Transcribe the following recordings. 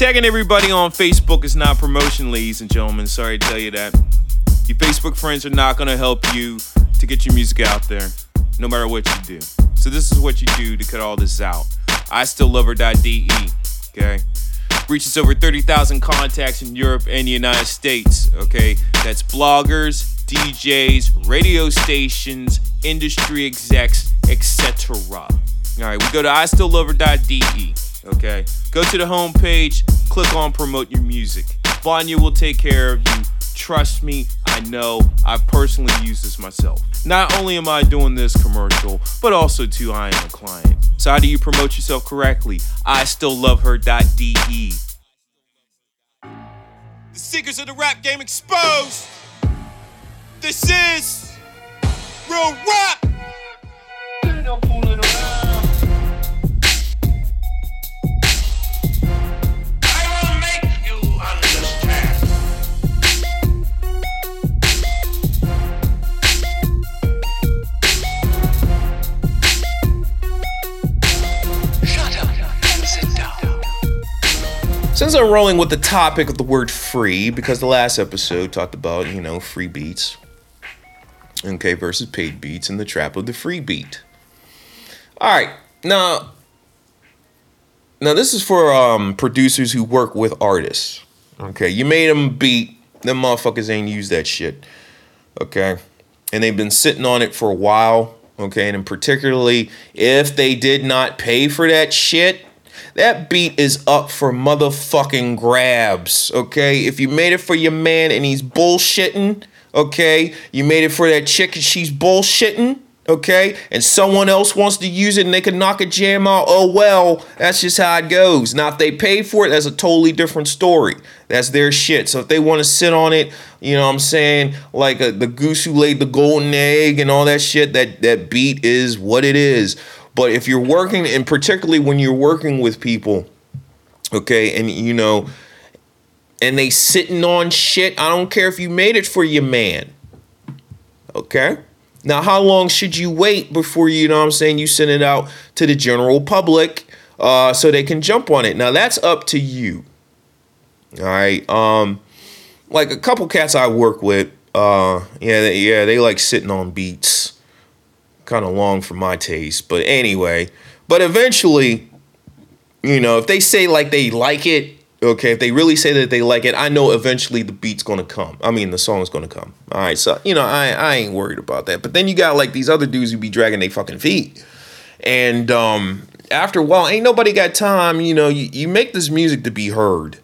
Tagging everybody on Facebook is not promotion, ladies and gentlemen. Sorry to tell you that. Your Facebook friends are not gonna help you to get your music out there, no matter what you do. So this is what you do to cut all this out. I still love her.de, okay? Reaches over 30,000 contacts in Europe and the United States, okay? That's bloggers, DJs, radio stations, industry execs, etc. All right, we go to I still love her.de, okay? Go to the homepage, click on promote your music. Vanya will take care of you. Trust me, I know. I've personally used this myself. Not only am I doing this commercial, but also too I am a client. So how do you promote yourself correctly? I still love her.de. The secrets of the rap game exposed. This is real rap. Since I'm rolling with the topic of the word free, because the last episode talked about, you know, free beats, okay, versus paid beats and the trap of the free beat. All right, now, now this is for um, producers who work with artists. Okay, you made them beat, them motherfuckers ain't use that shit. Okay, and they've been sitting on it for a while. Okay, and particularly if they did not pay for that shit that beat is up for motherfucking grabs, okay? If you made it for your man and he's bullshitting, okay? You made it for that chick and she's bullshitting, okay? And someone else wants to use it and they can knock a jam out, oh well, that's just how it goes. Now, if they pay for it, that's a totally different story. That's their shit. So if they want to sit on it, you know what I'm saying? Like a, the goose who laid the golden egg and all that shit, that, that beat is what it is. But if you're working, and particularly when you're working with people, okay, and you know, and they sitting on shit, I don't care if you made it for your man. Okay? Now, how long should you wait before you know what I'm saying? You send it out to the general public uh, so they can jump on it. Now, that's up to you. All right. Um, like a couple cats I work with, uh, yeah, they, yeah, they like sitting on beats kind of long for my taste. But anyway, but eventually, you know, if they say like they like it, okay, if they really say that they like it, I know eventually the beat's gonna come. I mean, the song's gonna come. All right, so you know, I I ain't worried about that. But then you got like these other dudes who be dragging their fucking feet, and um, after a while, ain't nobody got time. You know, you, you make this music to be heard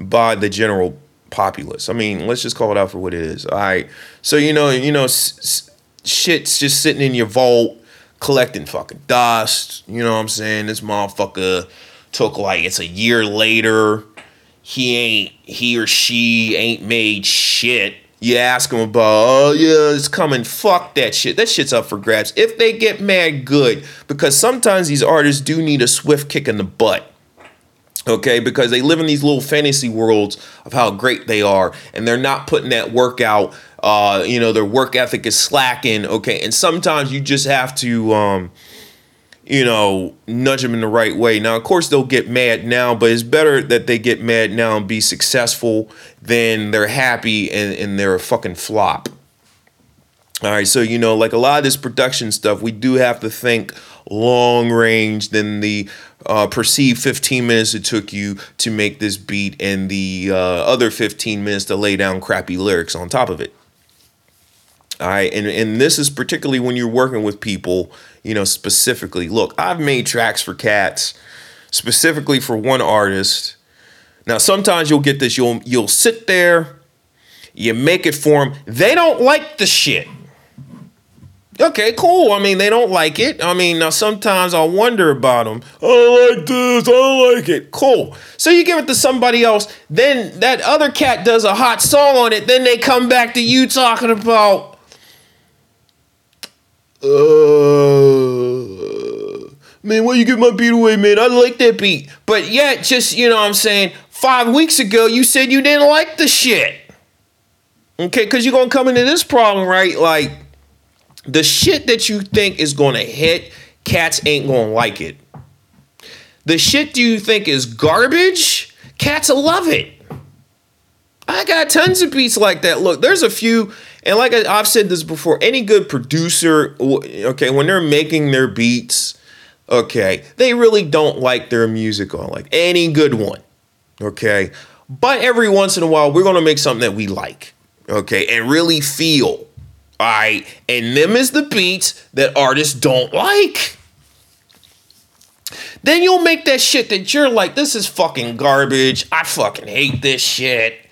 by the general populace. I mean, let's just call it out for what it is. All right, so you know, you know. S- shit's just sitting in your vault collecting fucking dust. You know what I'm saying? This motherfucker took like it's a year later. He ain't he or she ain't made shit. You ask them about, oh yeah, it's coming. Fuck that shit. That shit's up for grabs. If they get mad, good. Because sometimes these artists do need a swift kick in the butt. Okay, because they live in these little fantasy worlds of how great they are, and they're not putting that work out uh, you know, their work ethic is slacking. Okay, and sometimes you just have to, um, you know, nudge them in the right way. Now, of course, they'll get mad now, but it's better that they get mad now and be successful than they're happy and, and they're a fucking flop. All right, so you know, like a lot of this production stuff, we do have to think long range than the uh, perceived 15 minutes it took you to make this beat and the uh, other 15 minutes to lay down crappy lyrics on top of it. All right, and and this is particularly when you're working with people, you know, specifically. Look, I've made tracks for cats specifically for one artist. Now, sometimes you'll get this. You'll you'll sit there, you make it for them. They don't like the shit. Okay, cool. I mean, they don't like it. I mean, now sometimes I'll wonder about them. I like this. I like it. Cool. So you give it to somebody else. Then that other cat does a hot song on it. Then they come back to you talking about uh, man, why you give my beat away, man? I like that beat. But yet, just, you know what I'm saying, five weeks ago, you said you didn't like the shit. Okay, because you're going to come into this problem, right? Like, the shit that you think is to hit, cats ain't to like it. The shit you think is garbage? Cats love it. I got tons of beats like that. Look, there's a few, and like I, have said this before, any good producer, okay, when they're making their beats, okay, they really don't like their music on like any good one, okay. But every once in a while, we're gonna make something that we like, okay, and really feel. All right, and them is the beats that artists don't like. Then you'll make that shit that you're like, this is fucking garbage. I fucking hate this shit.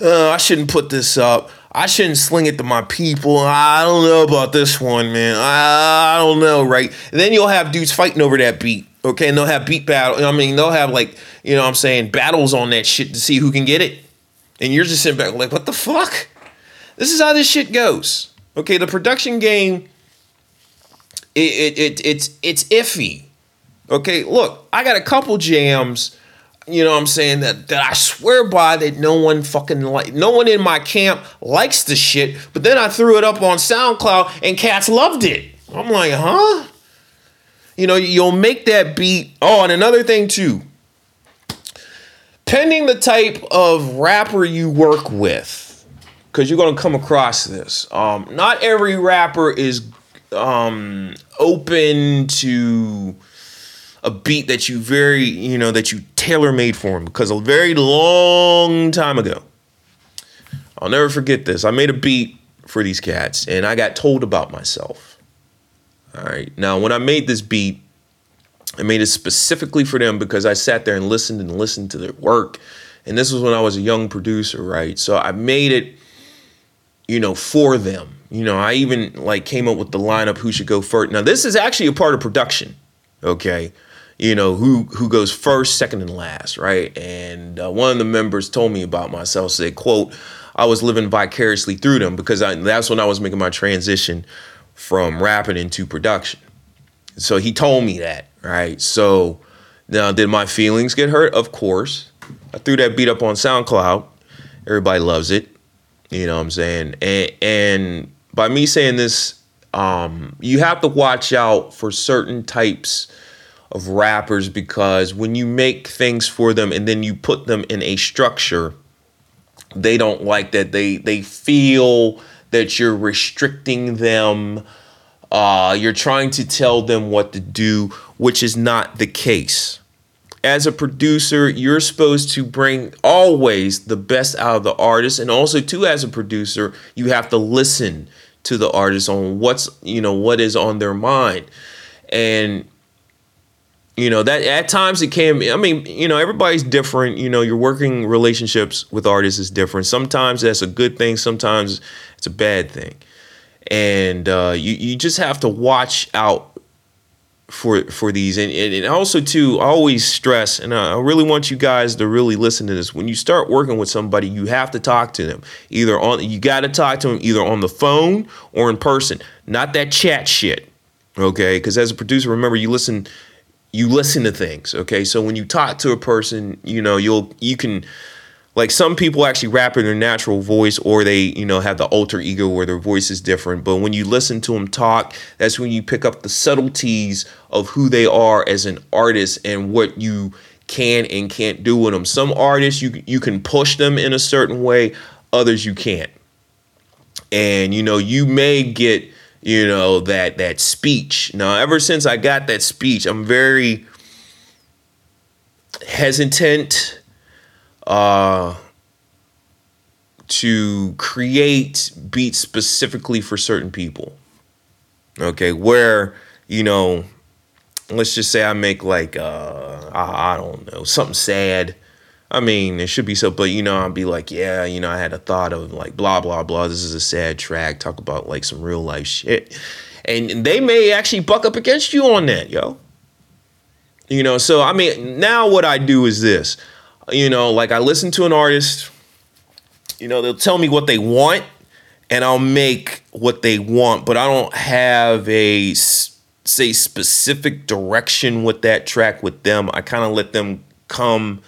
Uh, I shouldn't put this up. I shouldn't sling it to my people. I don't know about this one, man. I, don't know, right? And then you'll have dudes fighting over that beat. Okay, and they'll have beat battle. I mean, they'll have like, you know what I'm saying, battles on that shit to see who can get it. And you're just sitting back like, what the fuck? This is how this shit goes. Okay, the production game, it, it, it it's it's iffy. Okay, look, I got a couple jams, you know what I'm saying, that, that I swear by that no one fucking like no one in my camp likes the shit, but then I threw it up on SoundCloud and cats loved it. I'm like, huh? You know, you'll make that beat. Oh, and another thing too. Pending the type of rapper you work with, because you're gonna come across this. Um, not every rapper is um open to a beat that you very, you know, that you tailor made for him because a very long time ago, I'll never forget this. I made a beat for these cats and I got told about myself. All right. Now, when I made this beat, I made it specifically for them because I sat there and listened and listened to their work. And this was when I was a young producer, right? So I made it, you know, for them. You know, I even like came up with the lineup who should go first. Now, this is actually a part of production, okay? you know who who goes first second and last right and uh, one of the members told me about myself said quote i was living vicariously through them because I, that's when i was making my transition from rapping into production so he told me that right so now did my feelings get hurt of course i threw that beat up on soundcloud everybody loves it you know what i'm saying and and by me saying this um, you have to watch out for certain types of rappers because when you make things for them and then you put them in a structure, they don't like that. They they feel that you're restricting them. Uh, you're trying to tell them what to do, which is not the case. As a producer, you're supposed to bring always the best out of the artist, and also too, as a producer, you have to listen to the artist on what's you know what is on their mind, and you know that at times it can i mean you know everybody's different. You know your working relationships with artists is different. Sometimes that's a good thing sometimes it's a bad thing. And uh, you, you just have to watch out for for these. And, and also too i always stress and i really want you guys to really listen to this. When you start working with somebody you have to talk to them either on you got to talk to them either on the phone or in person not that chat shit okay? Because as a producer remember you listen you listen to things okay? So when you talk to a person you know you'll you can like some people actually rap in their natural voice or they you know have the alter ego where their voice is different. But when you listen to them talk that's when you pick up the subtleties of who they are as an artist and what you can and can't do with them some artists you you can push them in a certain way others you can't. And you know you may get you know that that speech. Now ever since i got that speech i'm very hesitant uh to create beats specifically for certain people okay where you know let's just say i make like uh i, I don't know something sad I mean, it should be so, but you know, I'd be like, yeah, you know, I had a thought of like blah blah blah. This is a sad track. Talk about like some real life shit, and they may actually buck up against you on that, yo. You know, so I mean, now what I do is this, you know, like I listen to an artist, you know, they'll tell me what they want, and I'll make what they want, but I don't have a say specific direction with that track with them. I kind of let them come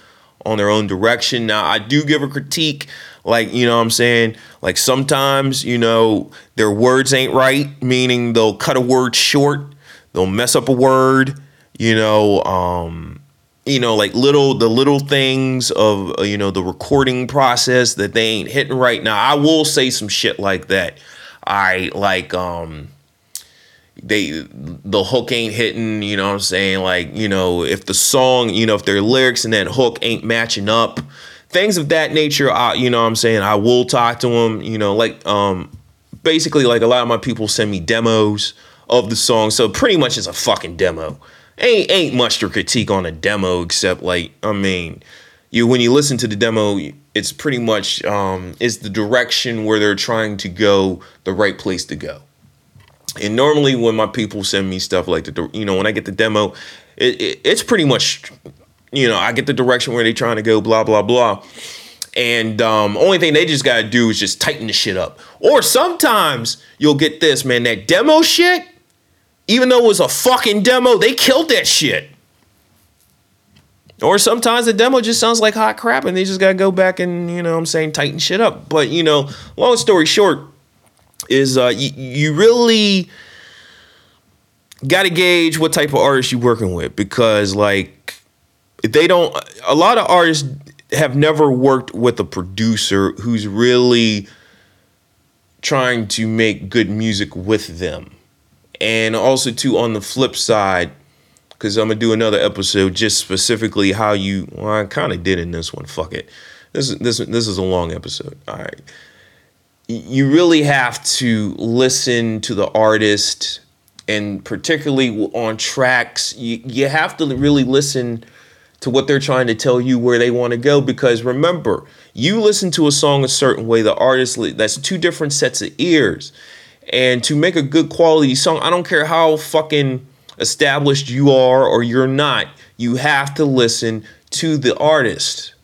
on their own direction. Now, I do give a critique, like, you know what I'm saying? Like, sometimes, you know, their words ain't right, meaning they'll cut a word short, they'll mess up a word, you know, um, you know, like little the little things of uh, you know the recording process that they ain't hitting right now. I will say some shit like that. I like um they the hook ain't hitting, you know what I'm saying? Like, you know, if the song, you know, if their lyrics and that hook ain't matching up, things of that nature, I, you know what I'm saying? I will talk to them, you know, like um basically like a lot of my people send me demos of the song. So pretty much it's a fucking demo ain't ain't much to critique on a demo except like I mean, you when you listen to the demo, it's pretty much um, is the direction where they're trying to go the right place to go. And normally when my people send me stuff like the you know when I get the demo, it, it, it's pretty much you know I get the direction where they're trying to go, blah blah blah. And um, only thing they just gotta do is just tighten the shit up. Or sometimes you'll get this, man, that demo shit even though it was a fucking demo, they killed that shit. Or sometimes the demo just sounds like hot crap and they just gotta go back and, you know I'm saying, tighten shit up. But, you know, long story short, is uh, you, you really got to gauge what type of artist you're working with because like they don't a lot of artists have never worked with a producer who's really trying to make good music with them and also too on the flip side because i'm gonna do another episode just specifically how you well i kind of did in this one. Fuck it. This is this, this is a long episode. All right. You really have to listen to the artist and particularly on tracks you, you have to really listen to what they're trying to tell you where they want to go because remember you listen to a song a certain way the artist that's two different sets of ears and to make a good quality song, I don't care how fucking established you are or you're not, you have to listen to the artist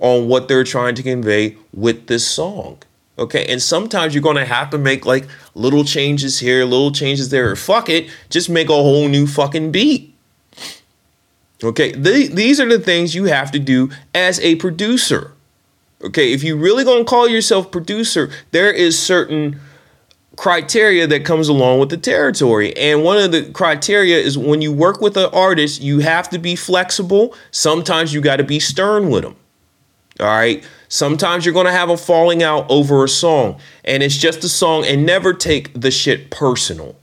on what they're trying to convey with this song. Okay, and sometimes you're gonna have to make like little changes here, little changes there. Fuck it, just make a whole new fucking beat. Okay, these are the things you have to do as a producer. Okay, if you really gonna call yourself producer, there is certain criteria that comes along with the territory. And one of the criteria is when you work with an artist, you have to be flexible. Sometimes you got to be stern with them. All right. Sometimes you're going to have a falling out over a song, and it's just a song, and never take the shit personal.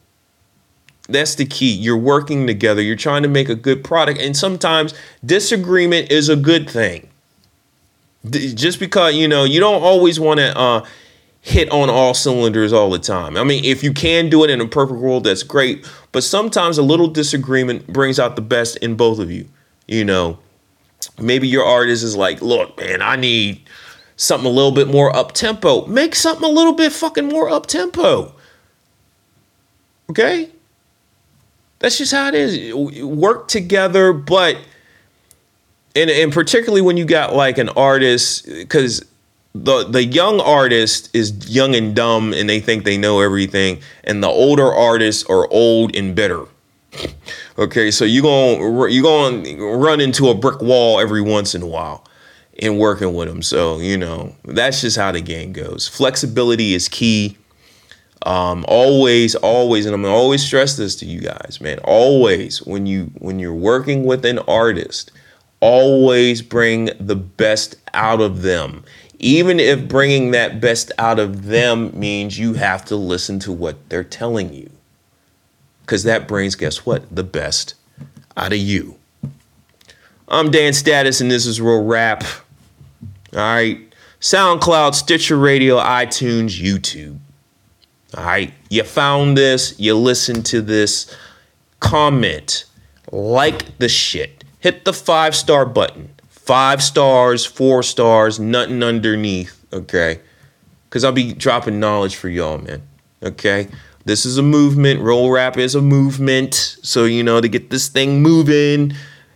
That's the key. You're working together, you're trying to make a good product, and sometimes disagreement is a good thing. Just because, you know, you don't always want to uh, hit on all cylinders all the time. I mean, if you can do it in a perfect world, that's great. But sometimes a little disagreement brings out the best in both of you. You know, maybe your artist is like, look, man, I need something a little bit more up tempo. Make something a little bit fucking more up tempo. Okay? That's just how it is. Work together, but and, and particularly when you got like an artist, because the the young artist is young and dumb and they think they know everything and the older artists are old and bitter. Okay so you're going you're going to run into a brick wall every once in a while in working with them so you know that's just how the game goes. Flexibility is key. Um, always always and i'm gonna always stress this to you guys man always when you when you're working with an artist always bring the best out of them even if bringing that best out of them means you have to listen to what they're telling you. Because that brings, guess what? The best out of you. I'm Dan Status, and this is Real Rap. All right. SoundCloud, Stitcher Radio, iTunes, YouTube. All right. You found this, you listened to this. Comment, like the shit, hit the five star button five stars, four stars, nothing underneath, okay? Because I'll be dropping knowledge for y'all, man, okay? This is a movement. Real rap is a movement. So, you know, to get this thing moving,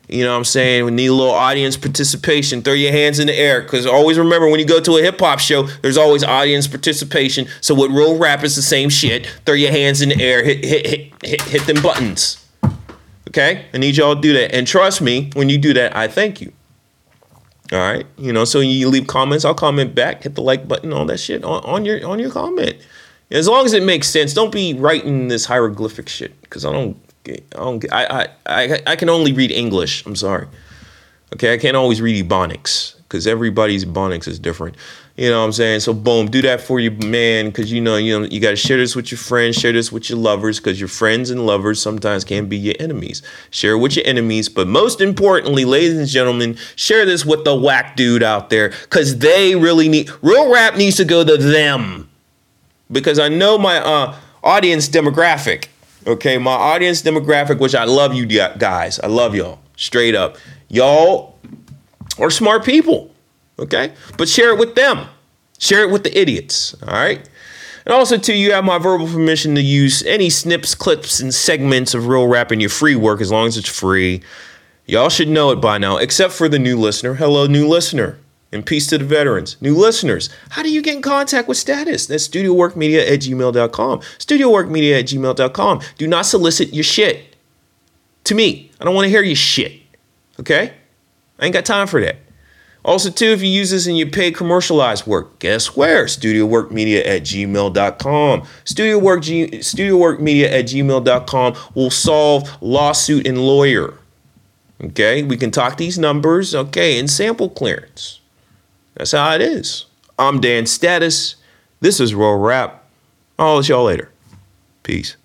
you know what I'm saying? We need a little audience participation. Throw your hands in the air. Because always remember when you go to a hip hop show, there's always audience participation. So with real rap, it's the same shit. Throw your hands in the air. Hit, hit, hit, hit, hit them buttons. Okay? I need y'all to do that. And trust me, when you do that, I thank you. All right, you know, so you leave comments, I'll comment back, hit the like button, all that shit on, on your on your comment. As long as it makes sense, don't be writing this hieroglyphic shit because I don't, I don't, I, I, I, I can only read English. I'm sorry. Okay, I can't always read Ebonics because everybody's Ebonics is different. You know what I'm saying? So boom, do that for your man because you know you know you got to share this with your friends, share this with your lovers because your friends and lovers sometimes can be your enemies. Share it with your enemies, but most importantly, ladies and gentlemen, share this with the whack dude out there because they really need real rap needs to go to them because I know my uh, audience demographic. Okay, my audience demographic, which I love you guys, I love y'all straight up. Y'all are smart people. Okay? But share it with them. Share it with the idiots. All right? And also, too, you have my verbal permission to use any snips, clips, and segments of real rap in your free work as long as it's free. Y'all should know it by now, except for the new listener. Hello, new listener. And peace to the veterans. New listeners, how do you get in contact with status? That's studioworkmedia at gmail.com. Studioworkmedia at gmail.com. Do not solicit your shit to me. I don't want to hear your shit. Okay? I ain't got time for that. Also, too, if you use this in your paid commercialized work, guess where? StudioWorkMedia at gmail.com. Studio Work, G- StudioWorkMedia at gmail.com will solve lawsuit and lawyer. Okay, we can talk these numbers, okay, and sample clearance. That's how it is. I'm Dan Status. This is Real Rap. I'll let y'all later. Peace.